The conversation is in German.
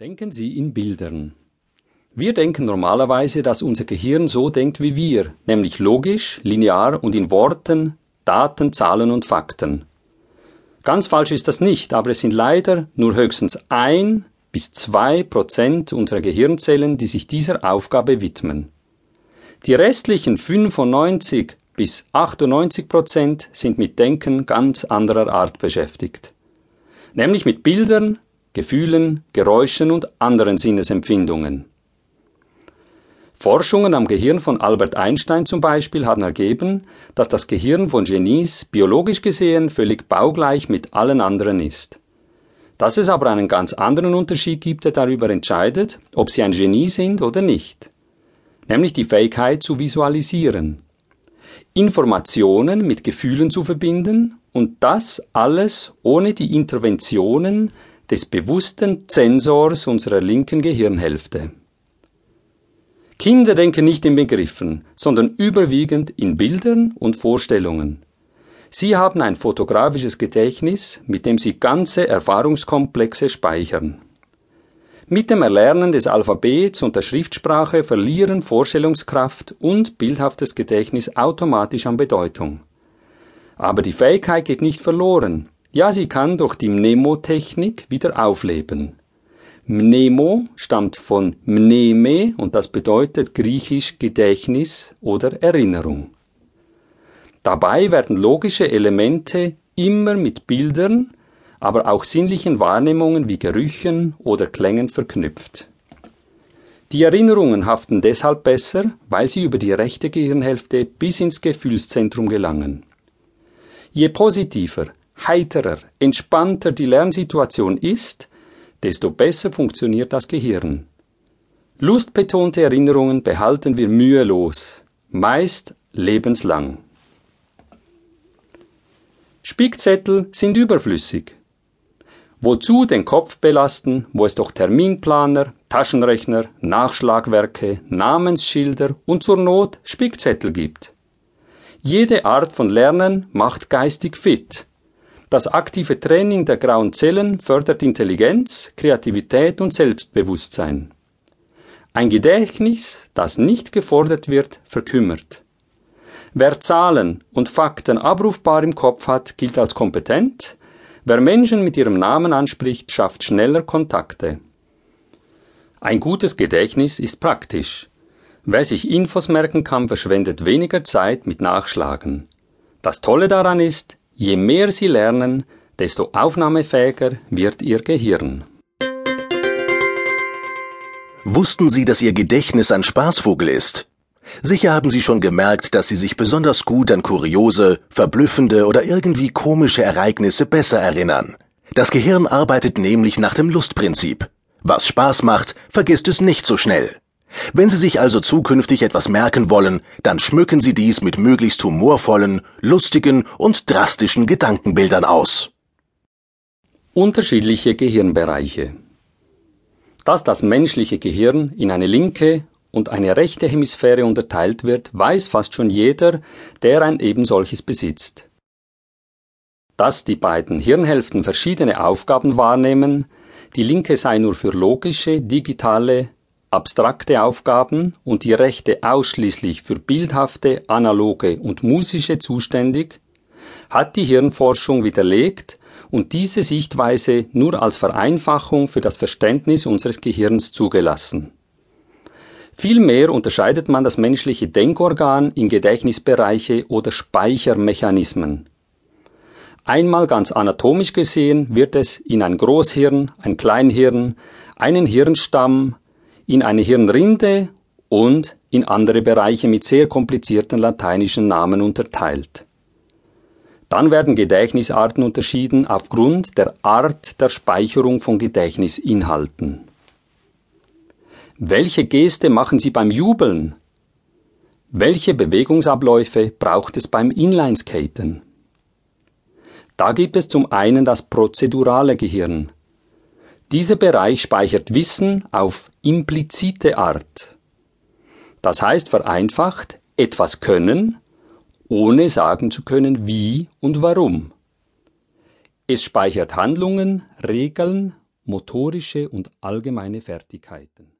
Denken Sie in Bildern. Wir denken normalerweise, dass unser Gehirn so denkt wie wir, nämlich logisch, linear und in Worten, Daten, Zahlen und Fakten. Ganz falsch ist das nicht, aber es sind leider nur höchstens ein bis zwei Prozent unserer Gehirnzellen, die sich dieser Aufgabe widmen. Die restlichen 95 bis 98 Prozent sind mit Denken ganz anderer Art beschäftigt. Nämlich mit Bildern, Gefühlen, Geräuschen und anderen Sinnesempfindungen. Forschungen am Gehirn von Albert Einstein zum Beispiel haben ergeben, dass das Gehirn von Genies biologisch gesehen völlig baugleich mit allen anderen ist. Dass es aber einen ganz anderen Unterschied gibt, der darüber entscheidet, ob sie ein Genie sind oder nicht. Nämlich die Fähigkeit zu visualisieren. Informationen mit Gefühlen zu verbinden und das alles ohne die Interventionen des bewussten Zensors unserer linken Gehirnhälfte. Kinder denken nicht in Begriffen, sondern überwiegend in Bildern und Vorstellungen. Sie haben ein fotografisches Gedächtnis, mit dem sie ganze Erfahrungskomplexe speichern. Mit dem Erlernen des Alphabets und der Schriftsprache verlieren Vorstellungskraft und bildhaftes Gedächtnis automatisch an Bedeutung. Aber die Fähigkeit geht nicht verloren, ja, sie kann durch die Mnemotechnik wieder aufleben. Mnemo stammt von Mneme und das bedeutet griechisch Gedächtnis oder Erinnerung. Dabei werden logische Elemente immer mit Bildern, aber auch sinnlichen Wahrnehmungen wie Gerüchen oder Klängen verknüpft. Die Erinnerungen haften deshalb besser, weil sie über die rechte Gehirnhälfte bis ins Gefühlszentrum gelangen. Je positiver, heiterer, entspannter die Lernsituation ist, desto besser funktioniert das Gehirn. Lustbetonte Erinnerungen behalten wir mühelos, meist lebenslang. Spickzettel sind überflüssig. Wozu den Kopf belasten, wo es doch Terminplaner, Taschenrechner, Nachschlagwerke, Namensschilder und zur Not Spickzettel gibt. Jede Art von Lernen macht geistig fit, das aktive Training der grauen Zellen fördert Intelligenz, Kreativität und Selbstbewusstsein. Ein Gedächtnis, das nicht gefordert wird, verkümmert. Wer Zahlen und Fakten abrufbar im Kopf hat, gilt als kompetent. Wer Menschen mit ihrem Namen anspricht, schafft schneller Kontakte. Ein gutes Gedächtnis ist praktisch. Wer sich Infos merken kann, verschwendet weniger Zeit mit Nachschlagen. Das Tolle daran ist, Je mehr Sie lernen, desto aufnahmefähiger wird Ihr Gehirn. Wussten Sie, dass Ihr Gedächtnis ein Spaßvogel ist? Sicher haben Sie schon gemerkt, dass Sie sich besonders gut an kuriose, verblüffende oder irgendwie komische Ereignisse besser erinnern. Das Gehirn arbeitet nämlich nach dem Lustprinzip. Was Spaß macht, vergisst es nicht so schnell. Wenn Sie sich also zukünftig etwas merken wollen, dann schmücken Sie dies mit möglichst humorvollen, lustigen und drastischen Gedankenbildern aus. Unterschiedliche Gehirnbereiche. Dass das menschliche Gehirn in eine linke und eine rechte Hemisphäre unterteilt wird, weiß fast schon jeder, der ein ebensolches besitzt. Dass die beiden Hirnhälften verschiedene Aufgaben wahrnehmen, die linke sei nur für logische, digitale abstrakte Aufgaben und die rechte ausschließlich für bildhafte, analoge und musische zuständig, hat die Hirnforschung widerlegt und diese Sichtweise nur als Vereinfachung für das Verständnis unseres Gehirns zugelassen. Vielmehr unterscheidet man das menschliche Denkorgan in Gedächtnisbereiche oder Speichermechanismen. Einmal ganz anatomisch gesehen wird es in ein Großhirn, ein Kleinhirn, einen Hirnstamm, in eine Hirnrinde und in andere Bereiche mit sehr komplizierten lateinischen Namen unterteilt. Dann werden Gedächtnisarten unterschieden aufgrund der Art der Speicherung von Gedächtnisinhalten. Welche Geste machen Sie beim Jubeln? Welche Bewegungsabläufe braucht es beim Inlineskaten? Da gibt es zum einen das prozedurale Gehirn, dieser Bereich speichert Wissen auf implizite Art. Das heißt vereinfacht, etwas können, ohne sagen zu können, wie und warum. Es speichert Handlungen, Regeln motorische und allgemeine Fertigkeiten.